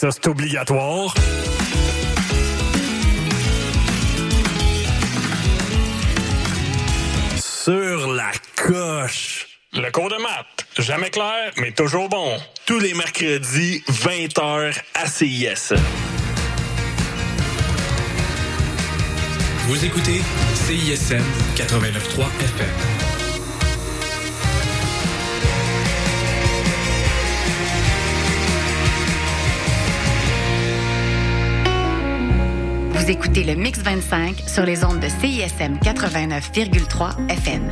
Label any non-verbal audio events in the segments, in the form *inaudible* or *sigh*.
ça, c'est obligatoire. Sur la coche. Le cours de maths. Jamais clair, mais toujours bon. Tous les mercredis, 20h à CIS. Vous écoutez CISM 89.3 FM. Écoutez le Mix 25 sur les ondes de CISM 89,3 FM.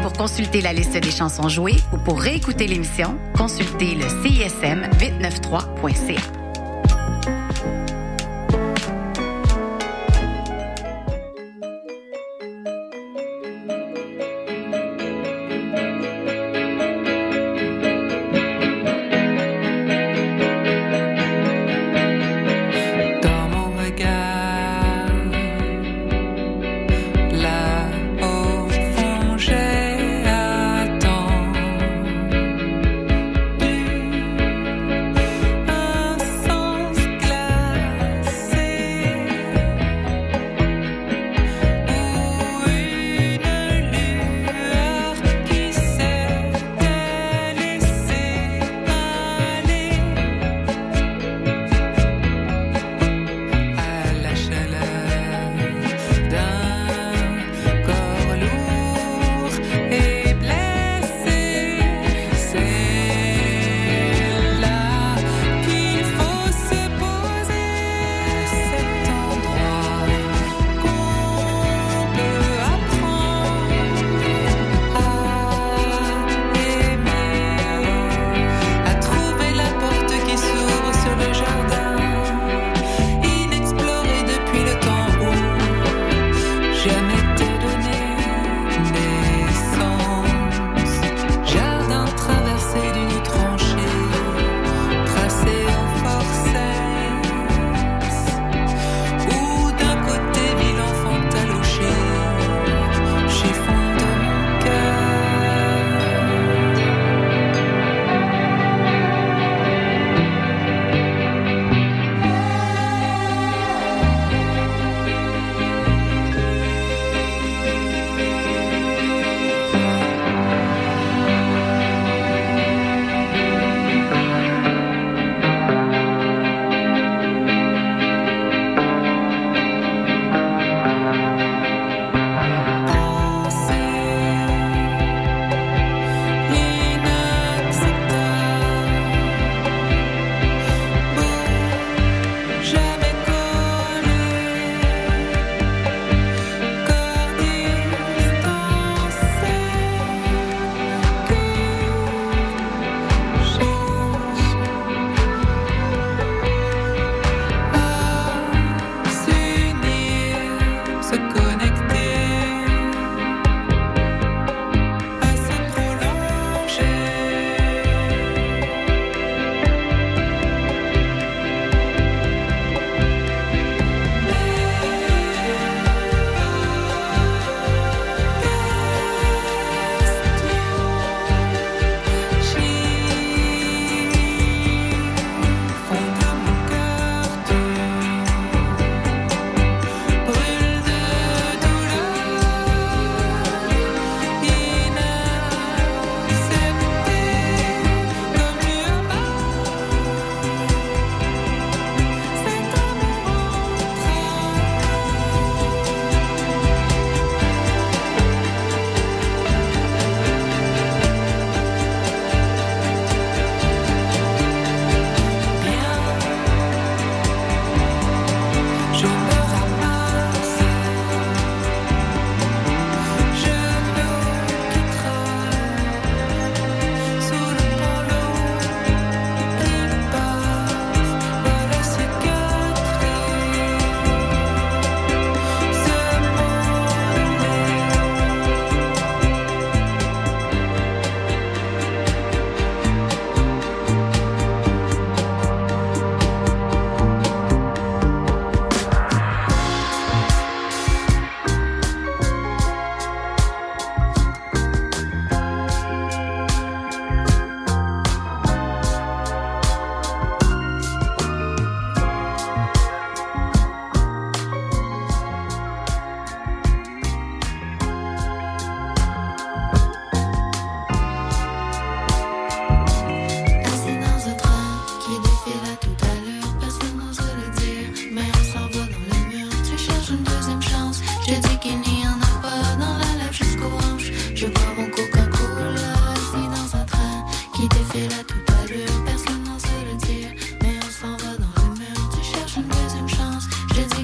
Pour consulter la liste des chansons jouées ou pour réécouter l'émission, consultez le CISM 893.ca.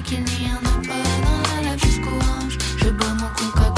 Bikini, un apple, un lave jusqu'au hanche. Je bois mon coca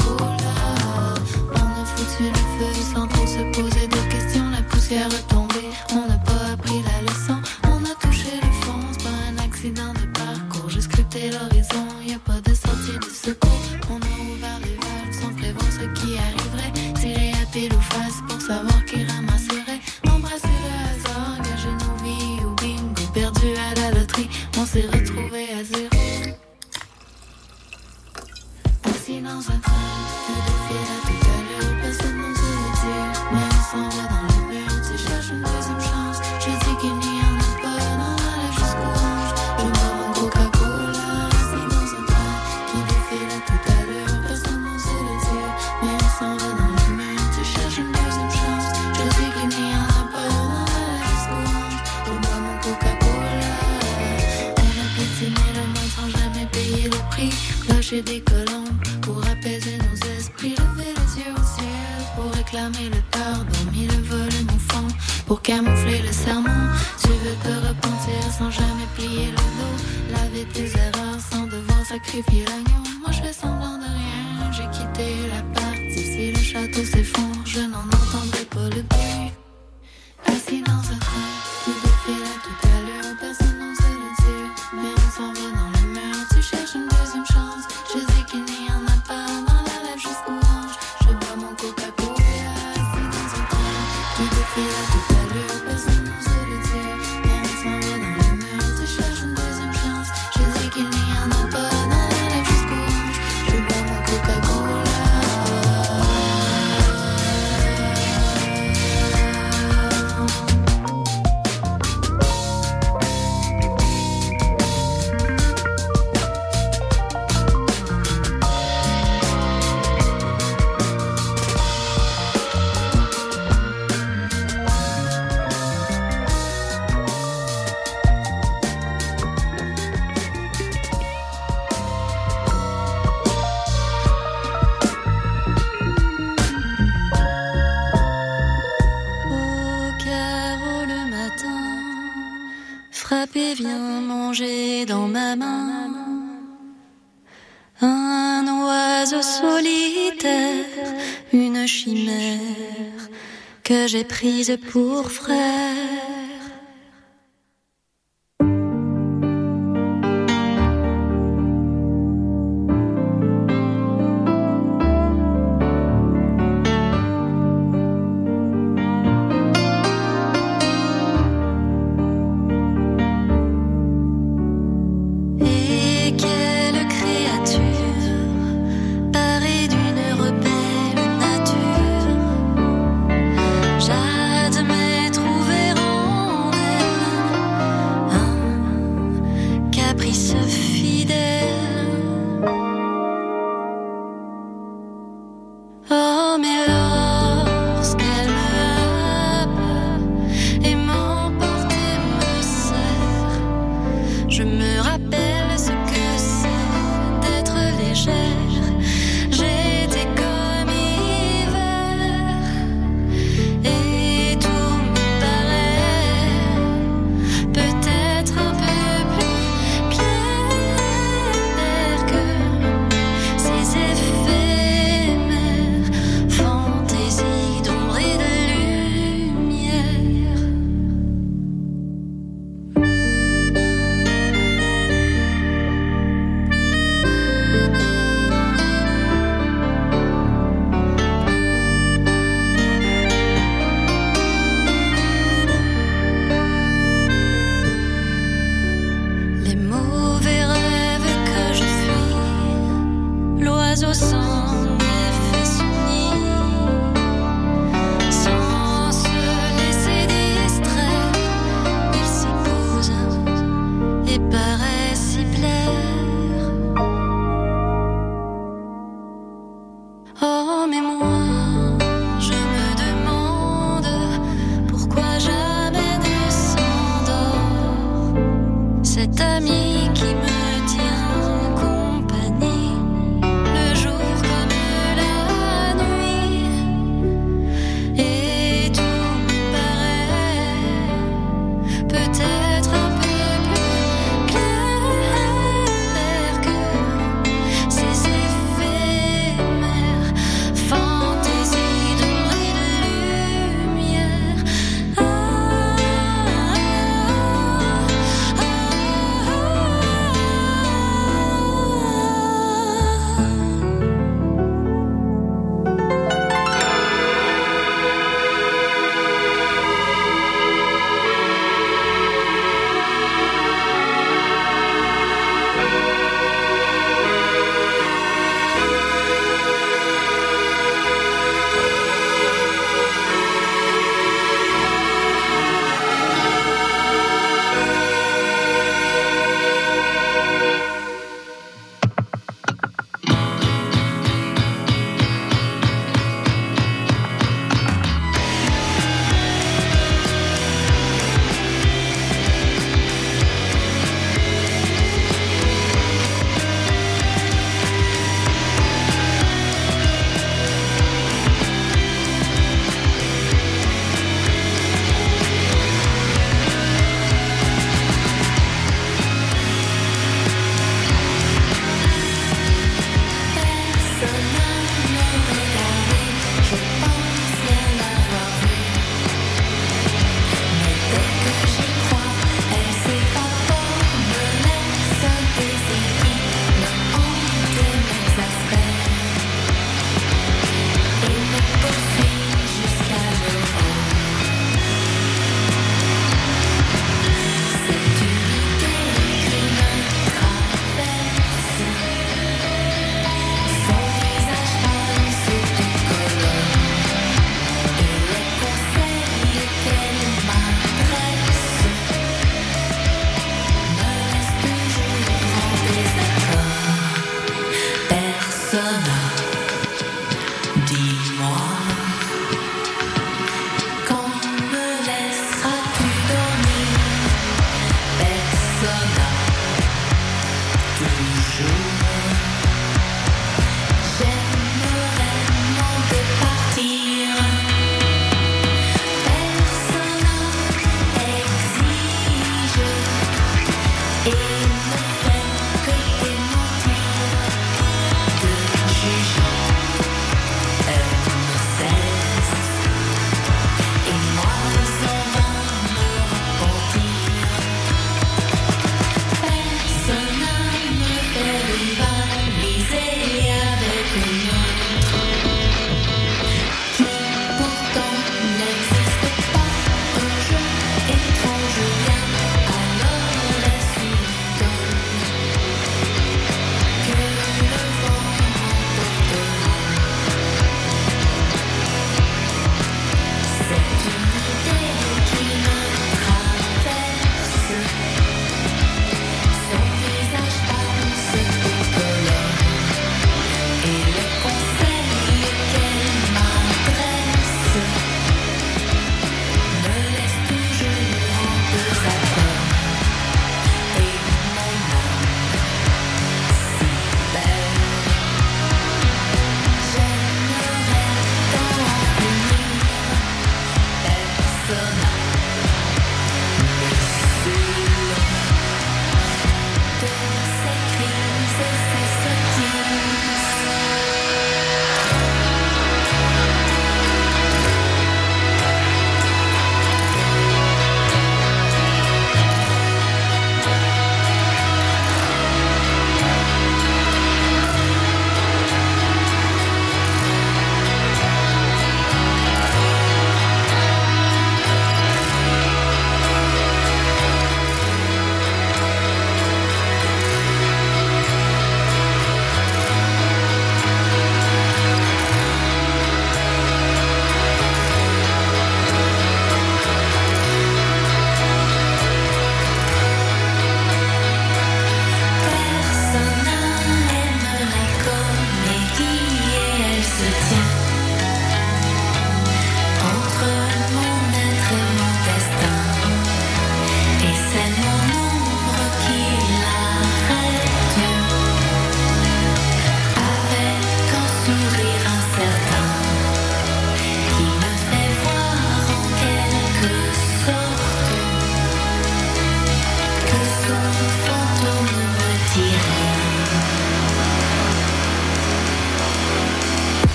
prise pour frère.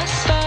Yes.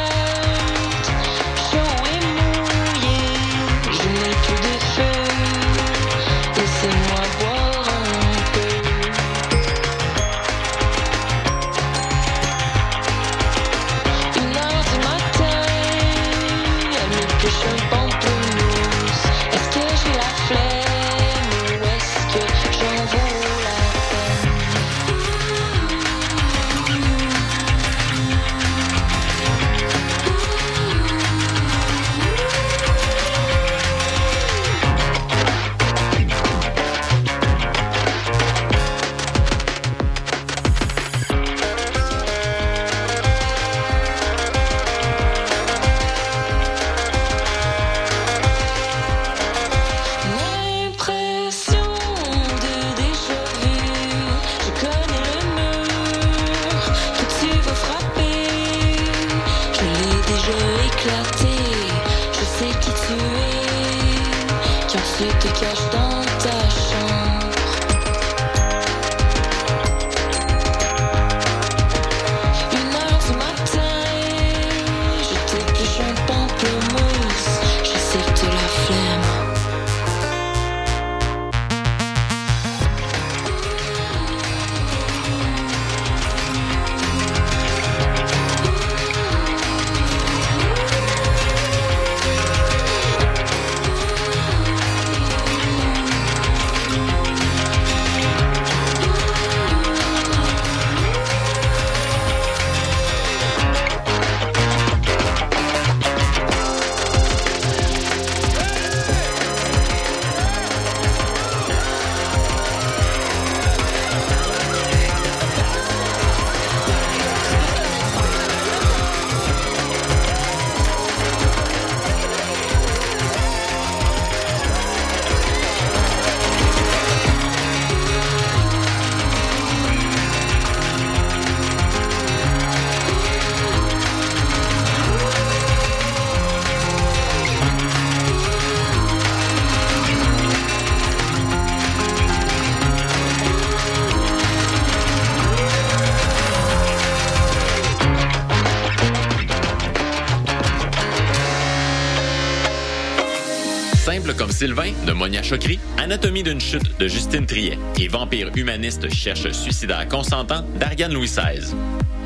Sylvain de Monia Chokri, Anatomie d'une chute de Justine Triet et Vampire humaniste cherche suicidaire consentant d'Ariane Louis XVI.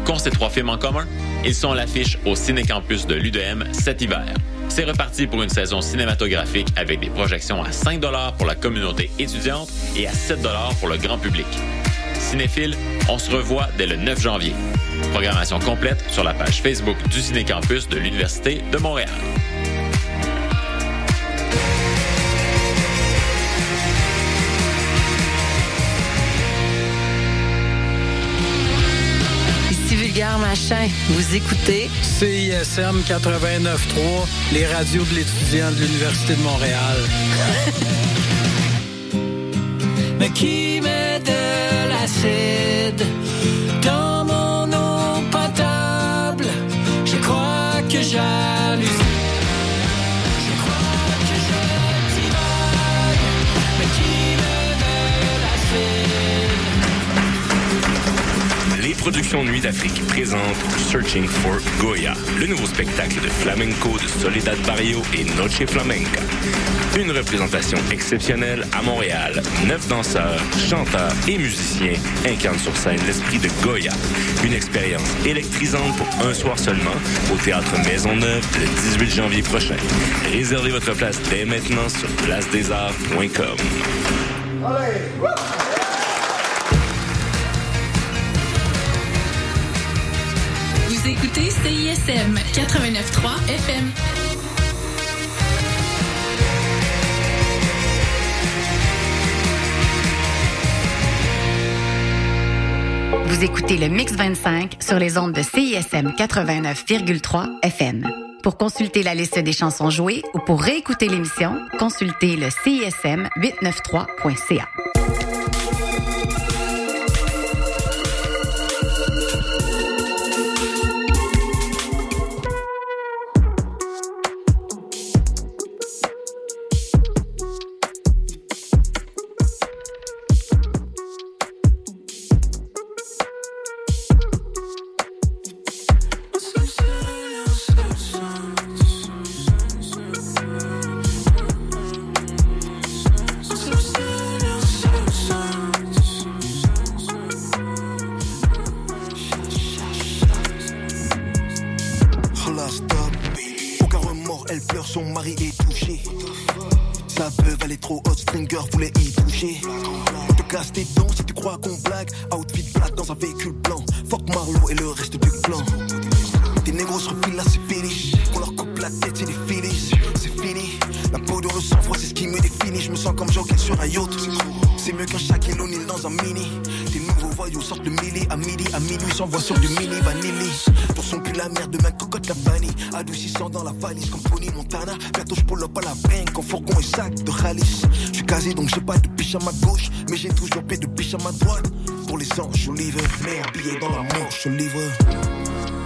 Qu'ont ces trois films en commun? Ils sont à l'affiche au Cinécampus de l'UDM cet hiver. C'est reparti pour une saison cinématographique avec des projections à 5 pour la communauté étudiante et à 7 pour le grand public. Cinéphile, on se revoit dès le 9 janvier. Programmation complète sur la page Facebook du Cinécampus de l'Université de Montréal. Machin, vous écoutez CISM 89.3, les radios de l'étudiant de l'Université de Montréal. *laughs* Mais qui met de l'acide dans mon eau potable? Je crois que j'hallucine. Productions Nuit d'Afrique présentent Searching for Goya, le nouveau spectacle de flamenco de Soledad Barrio et Noche Flamenca. Une représentation exceptionnelle à Montréal. Neuf danseurs, chanteurs et musiciens incarnent sur scène l'esprit de Goya. Une expérience électrisante pour un soir seulement au Théâtre Maisonneuve le 18 janvier prochain. Réservez votre place dès maintenant sur placedesarts.com. Vous écoutez CISM 89.3 FM. Vous écoutez le Mix 25 sur les ondes de CISM 89,3 FM. Pour consulter la liste des chansons jouées ou pour réécouter l'émission, consultez le CISM 893.ca. Je. C'est mieux qu'un Shaquille dans un mini. Tes nouveaux voyous sortent le mili. À midi, à minuit, s'envoient sur du mini vanilli. Pour son cul, la merde de ma cocotte, la vanille. Adoucissant dans la valise comme Pony Montana. Bientôt, je pull up à la banque en fourgon et sac de Khalis. Je suis casé donc j'ai pas de biche à ma gauche. Mais j'ai toujours paix de biche à ma droite. Pour les anges, Olive. Merde, billet dans la manche, Olive. Un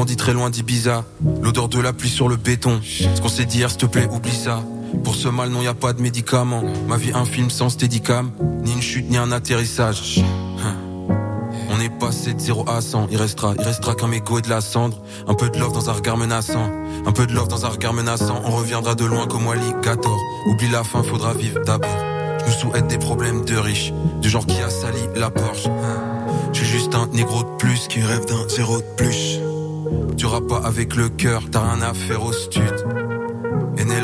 grandi très loin d'Ibiza. L'odeur de la pluie sur le béton. Ce qu'on s'est dit hier s'il te plaît oublie ça. Pour ce mal non y a pas de médicaments Ma vie un film sans steadicam. Ni une chute ni un atterrissage. On est passé de 0 à 100 Il restera, il restera qu'un mégot et de la cendre. Un peu de love dans un regard menaçant. Un peu de love dans un regard menaçant. On reviendra de loin comme Wally 14 Oublie la fin faudra vivre d'abord. Je nous souhaite des problèmes de riches. Du genre qui a sali la Porsche. Je suis juste un négro de plus qui rêve d'un zéro de plus. Tu rappes pas avec le cœur, t'as rien à faire au stud.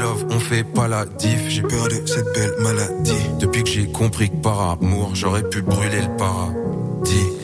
Love, on fait pas la diff. J'ai peur de cette belle maladie. Depuis que j'ai compris que par amour, j'aurais pu brûler le paradis.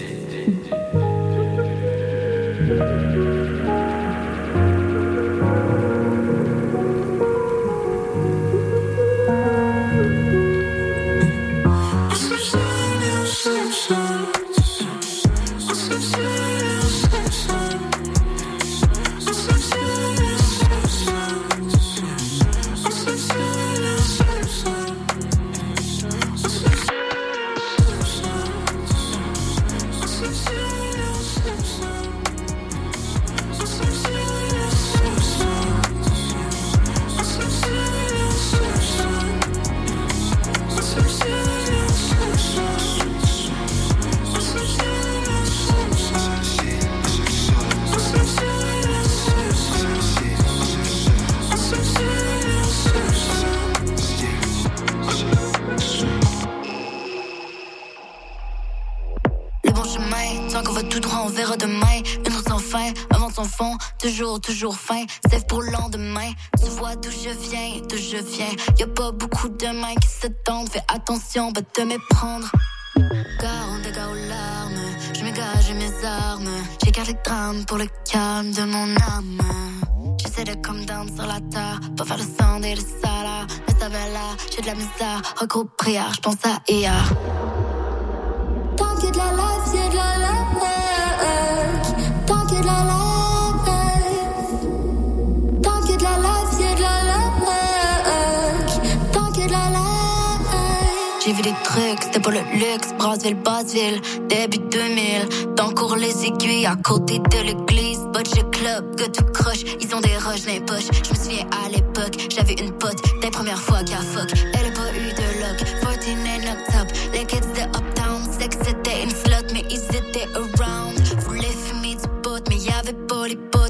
On verra demain. Une route sans fin, avant son fond, toujours, toujours fin. Sève pour le lendemain. Tu vois d'où je viens, d'où je viens. Y a pas beaucoup de mains qui se tendent. Fais attention, va te méprendre. Car on dégâts aux larmes. Je m'égage mes armes. J'écarte les drames pour le calme de mon âme. J'essaie de come down sur la terre. Pas faire le sang et le salaire. Mais ça va là, j'ai de la misère. Regroupe prière, je pense à hier. Vu des trucs, c'était pas le luxe. Brassville, Basseville, début 2000. Dans cours les aiguilles, à côté de l'église. Budget club, que tout croche. Ils ont des roches dans les poches. Je me souviens à l'époque, j'avais une pote. Des premières fois qu'à fuck. Elle a pas eu de luck. 14 and up top. Les kids de uptown. Que c'était une slot, mais ils étaient around. Voulaient fumer du pot, mais y'avait pas les potes.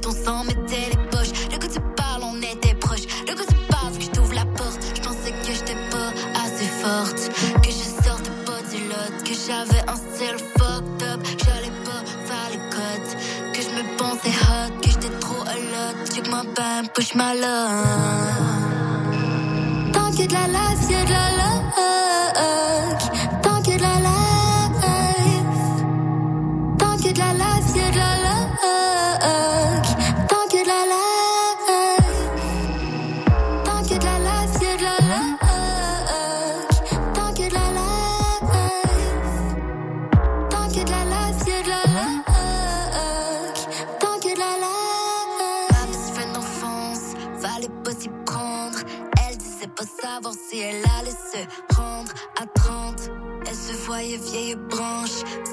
J'avais un style fucked up. J'allais pas faire les codes. Que je me pensais hot. Que j'étais trop a lot. Check my band, push love. Tant a de la life, y'a de la luck. Tant a de la life.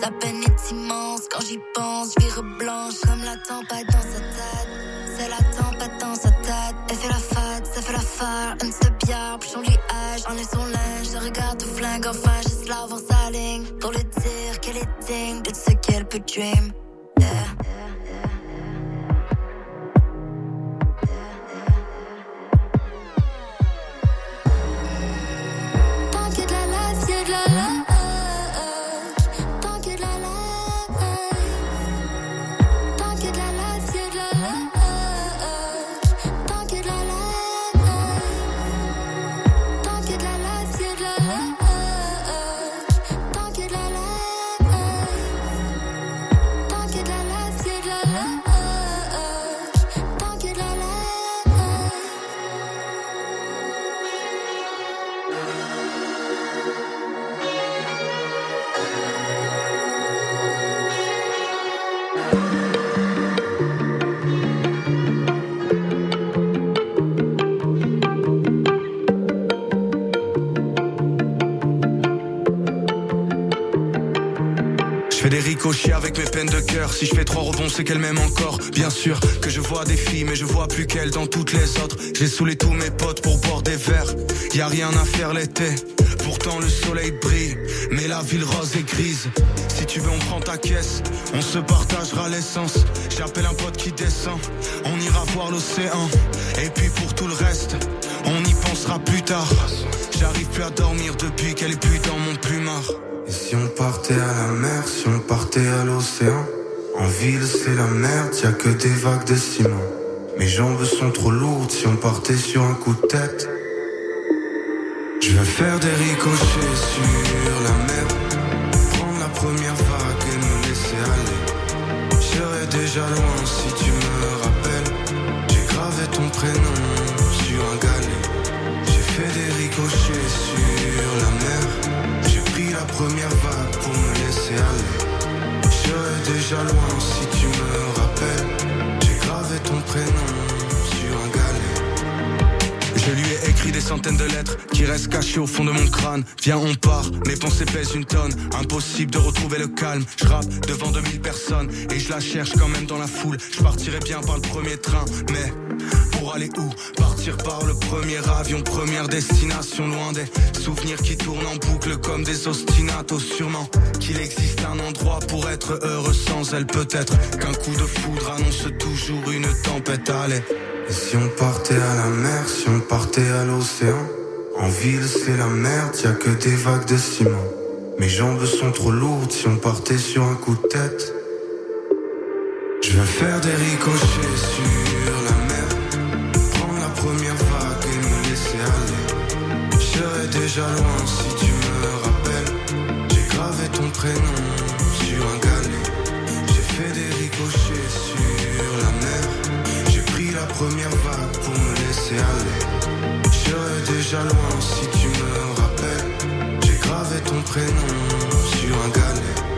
Sa peine est immense. Quand j'y pense, je vire blanche comme la tempête dans sa tête. C'est la tempête dans sa tête. Elle fait la fête, ça fait l'affaire. Elle se bière, puis son liage, enlève son linge. Je regarde tout flingue, enfin, là avant sa ligne. Pour lui dire qu'elle est digne de ce qu'elle peut dream. Avec mes peines de cœur. Si je fais trois rebonds, c'est qu'elle m'aime encore. Bien sûr que je vois des filles, mais je vois plus qu'elle dans toutes les autres. J'ai saoulé tous mes potes pour boire des verres. Y a rien à faire l'été. Pourtant le soleil brille, mais la ville rose est grise. Si tu veux, on prend ta caisse, on se partagera l'essence. J'appelle un pote qui descend, on ira voir l'océan. Et puis pour tout le reste, on y pensera plus tard. J'arrive plus à dormir depuis qu'elle est plus dans mon plumard. Si on partait à la mer, si on partait à l'océan En ville c'est la merde, y a que des vagues de ciment Mes jambes sont trop lourdes si on partait sur un coup de tête Je veux faire des ricochets sur la mer. Prendre la première vague et me laisser aller. Je serais déjà loin si tu me rappelles. J'ai gravé ton prénom sur un galet. J'ai fait des ricochets sur la mer première vague pour me laisser aller. Je déjà loin si tu me rappelles. J'ai gravé ton prénom sur un galet. Je lui ai écrit des centaines de lettres qui restent cachées au fond de mon crâne. Viens, on part, mes pensées pèsent une tonne. Impossible de retrouver le calme. Je rappe devant 2000 personnes et je la cherche quand même dans la foule. Je partirai bien par le premier train, mais pour aller où Partir par le premier avion, première destination, loin des souvenirs qui tournent en boucle comme des ostinatos. Sûrement qu'il existe un endroit pour être heureux sans elle. Peut-être qu'un coup de foudre annonce toujours une tempête. Allez. Et si on partait à la mer, si on partait à l'océan? En ville c'est la merde, y a que des vagues de ciment Mes jambes sont trop lourdes si on partait sur un coup de tête Je veux faire des ricochets sur la déjà loin si tu me rappelles. J'ai gravé ton prénom sur un galet. J'ai fait des ricochets sur la mer. J'ai pris la première vague pour me laisser aller. Je serais déjà loin si tu me rappelles. J'ai gravé ton prénom sur un galet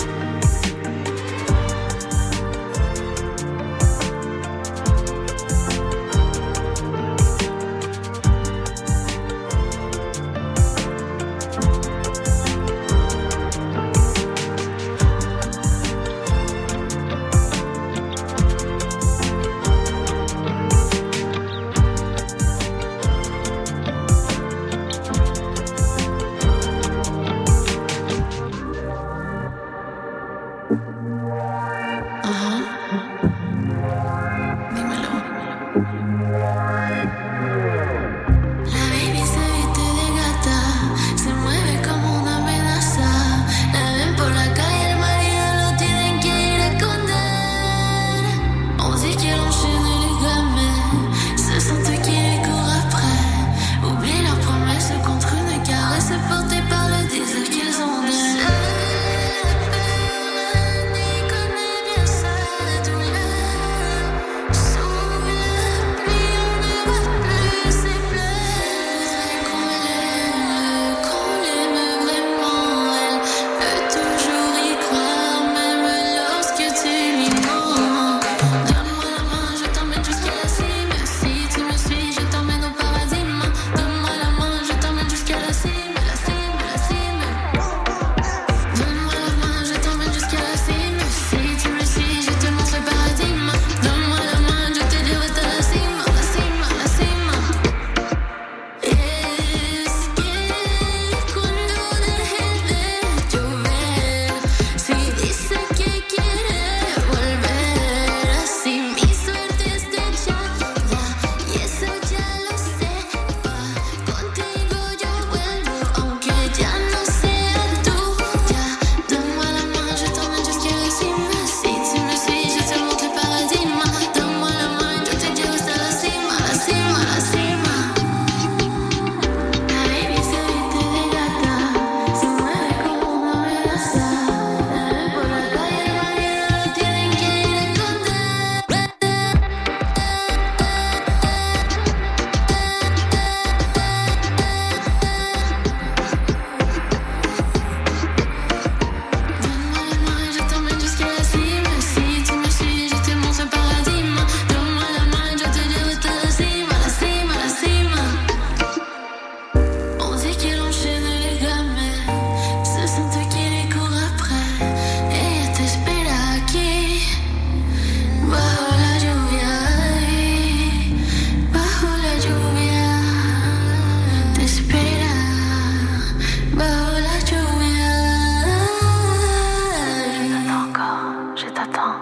t'attend.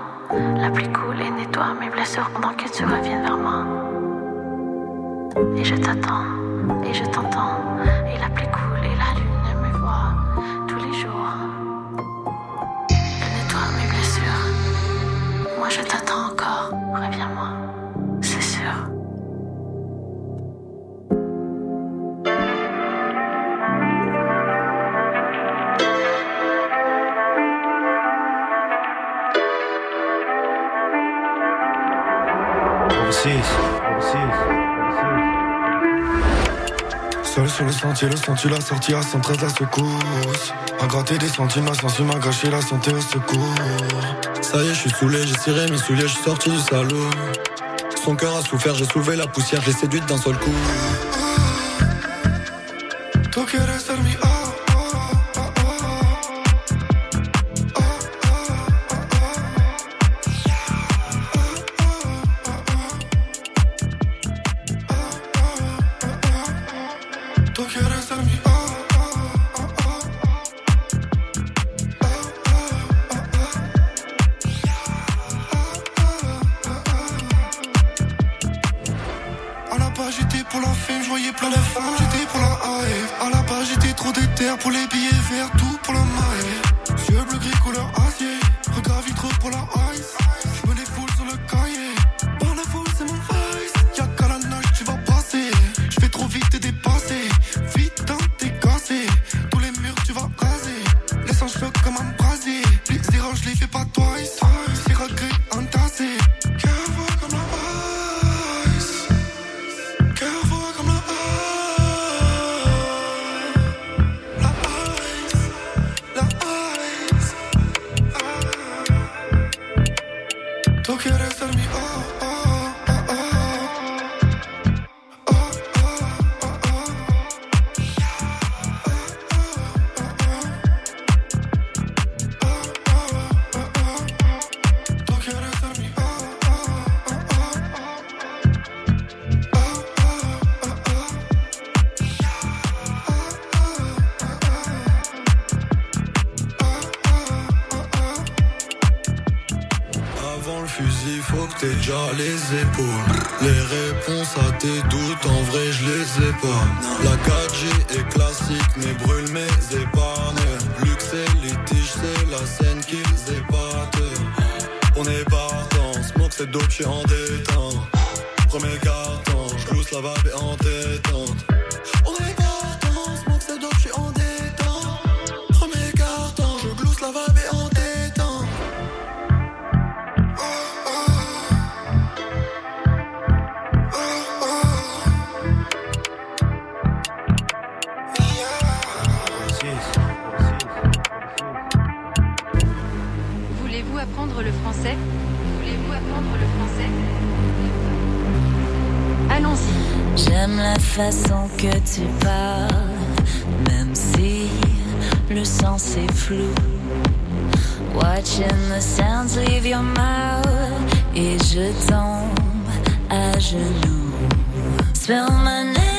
La pluie coule et nettoie mes blessures pendant que tu reviens vers moi. Et je t'attends, et je t'entends, et la pluie coule et la lune. Sur le sentier, le sentier, la sortie à 113, la secousse. A gratter des centimes, ma sensu m'a gâché la santé au secours. Ça y est, je suis saoulé, j'ai tiré mes souliers, je suis sorti du salaud. Son cœur a souffert, j'ai soulevé la poussière, j'ai séduite d'un seul coup. J'glousse la dope, j'suis en détente. Je glousse la vape est entêtante. Voulez-vous apprendre le français? Voulez-vous apprendre le français? J'aime la façon que tu parles, même si le sens est flou. Watching the sounds leave your mouth et je tombe à genoux. Spell my name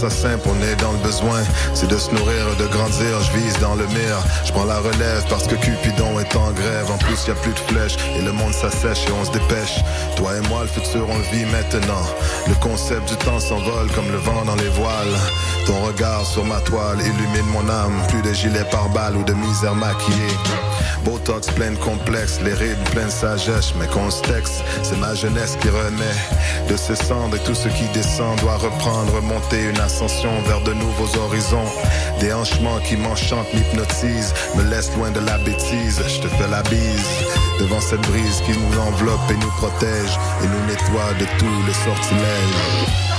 ça simple, on est dans le besoin. C'est de se nourrir de grandir, je vise dans le mire. Je prends la relève parce que Cupidon est en grève. En plus, y a plus de flèches et le monde s'assèche et on se dépêche. Toi et moi, le futur, on le vit maintenant. Le concept du temps s'envole comme le vent dans les voiles. Ton regard sur ma toile illumine mon âme. Plus de gilets par balles ou de misère maquillée. Botox plein de complexes, les rides pleines de sagesse. Mais qu'on c'est ma jeunesse qui renaît de ses cendres et tout ce qui descend doit reprendre, remonter une ascension vers de nouveaux horizons. Des hanchements qui m'enchantent, m'hypnotisent, me laissent loin de la bêtise. Je te fais la bise devant cette brise qui nous enveloppe et nous protège et nous nettoie de tout le sortilège.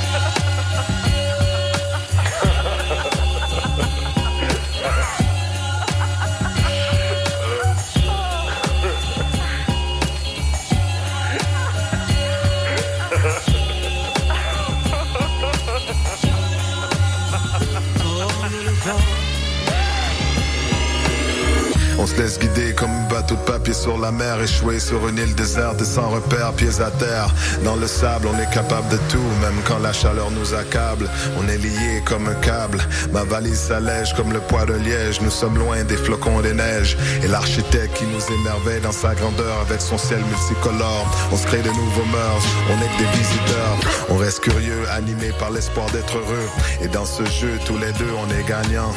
Papier sur la mer, échoué sur une île déserte et sans repère, pieds à terre. Dans le sable, on est capable de tout, même quand la chaleur nous accable. On est lié comme un câble. Ma valise s'allège comme le poids de liège. Nous sommes loin des flocons des neiges. Et l'architecte qui nous émerveille dans sa grandeur avec son ciel multicolore. On se crée de nouveaux mœurs, on est que des visiteurs. On reste curieux, animé par l'espoir d'être heureux. Et dans ce jeu, tous les deux, on est gagnants.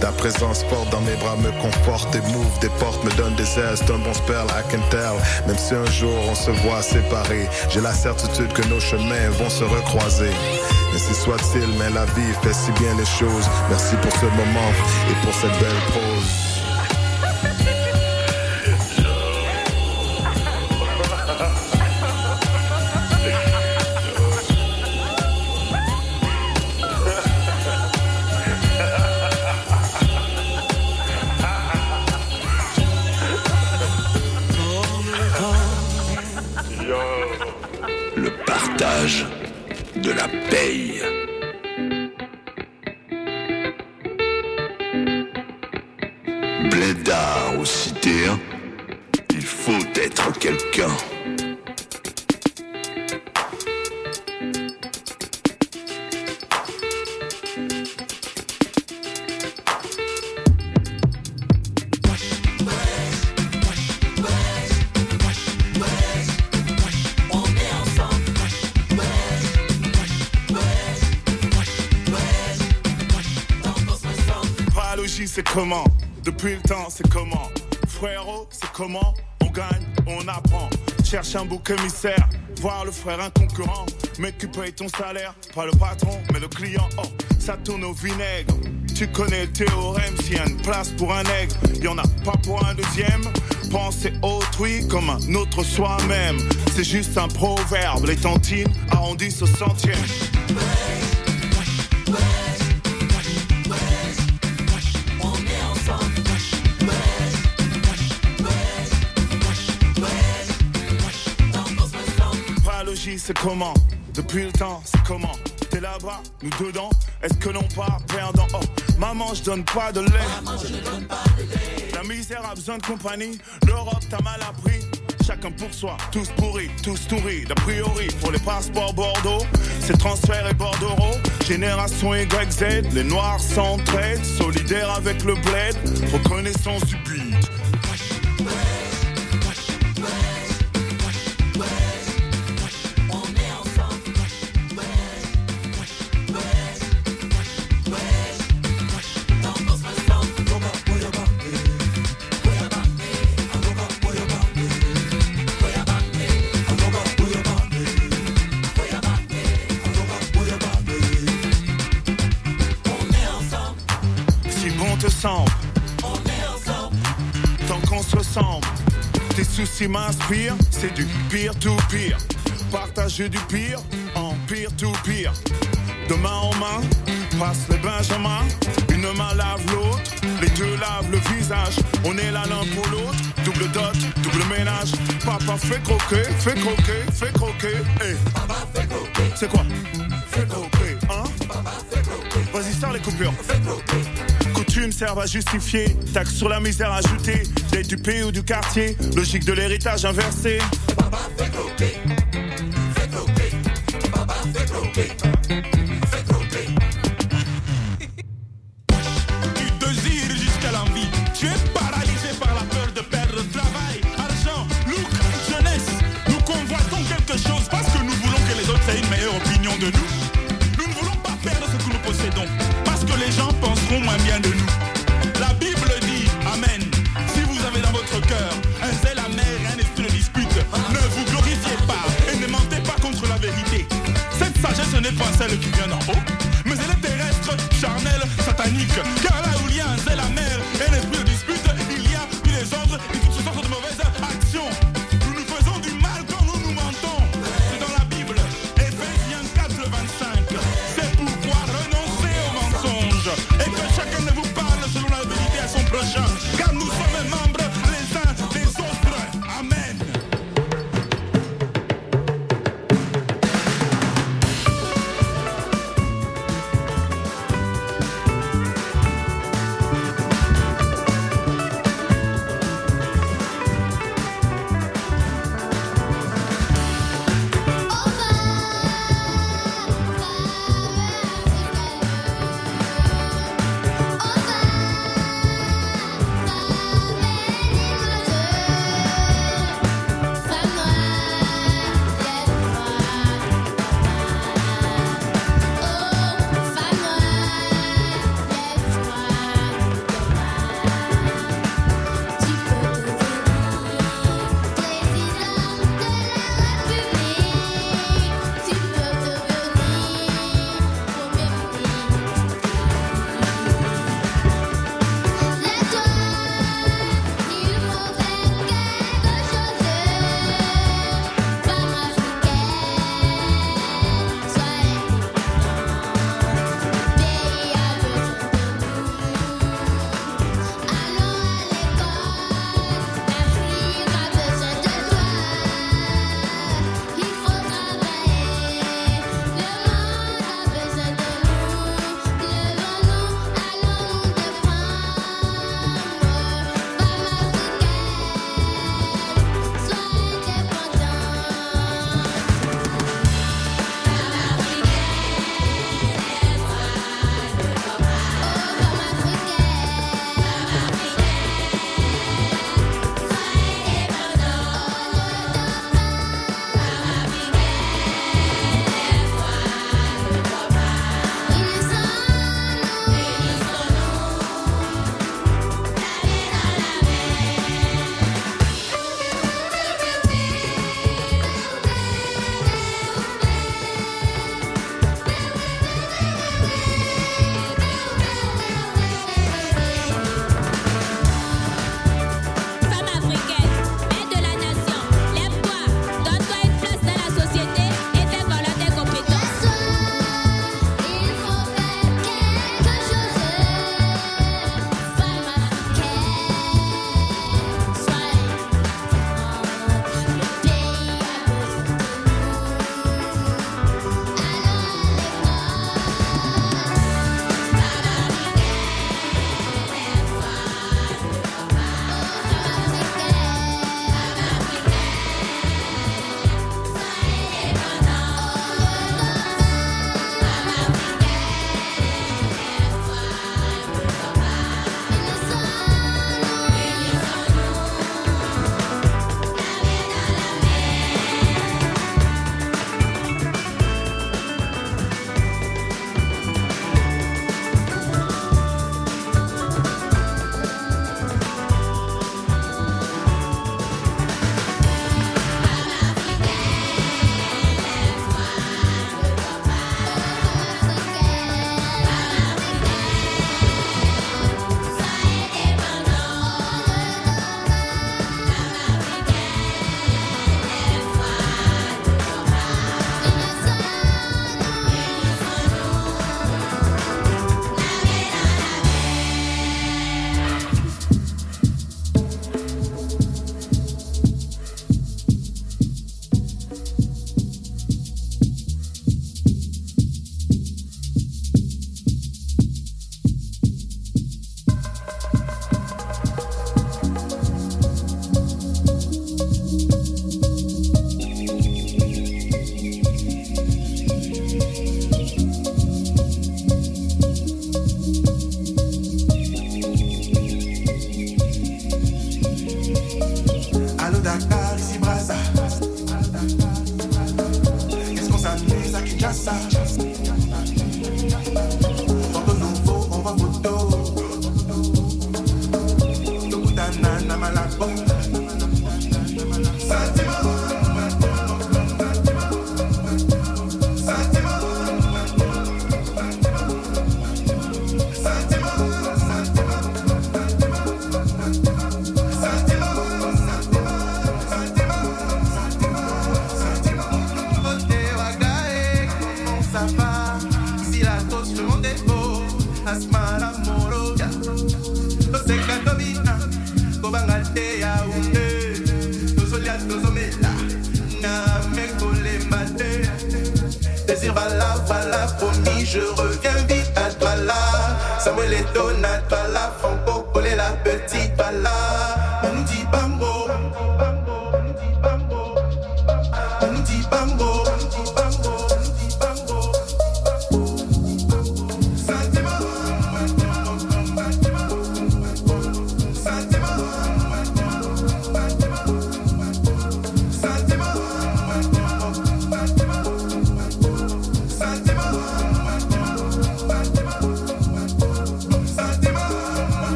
Ta présence forte dans mes bras me conforte et m'ouvre des portes, me donne des ailes, c'est un bon spell, I can tell. Même si un jour on se voit séparés, j'ai la certitude que nos chemins vont se recroiser. Ainsi soit-il, mais la vie fait si bien les choses. Merci pour ce moment et pour cette belle pause. Comment Depuis le temps, c'est comment Frérot, c'est comment On gagne, on apprend. Cherche un bouc émissaire, voir le frère un concurrent. Mais qui paye ton salaire Pas le patron, mais le client. Oh, ça tourne au vinaigre. Tu connais le théorème, s'il y a une place pour un nègre, y en a pas pour un deuxième. penser autrui comme un autre soi-même. C'est juste un proverbe, les tantines arrondissent au centième. C'est comment Depuis le temps, c'est comment T'es là-bas, nous dedans, est-ce que l'on part perdant Oh, maman, je donne pas de lait. La misère a besoin de compagnie, l'Europe t'a mal appris. Chacun pour soi, tous pourris, tous nourris. D'a priori, pour les passeports Bordeaux, c'est transfert et bordereau. Génération YZ, les noirs s'entraident, solidaires avec le bled, reconnaissance du tes soucis m'inspirent, c'est du pire to pire. Partager du pire en pire to pire. De main en main, passe les benjamins, une main lave l'autre, les deux lavent le visage. On est là l'un pour l'autre, double dot, double ménage. Papa fait croquer, fait croquer, fait croquer. Eh. C'est quoi? Fait croquer, hein? Vas-y, sors les coupures. Coutumes servent à justifier. Taxe sur la misère ajoutée. Dette du pays ou du quartier. Logique de l'héritage inversé.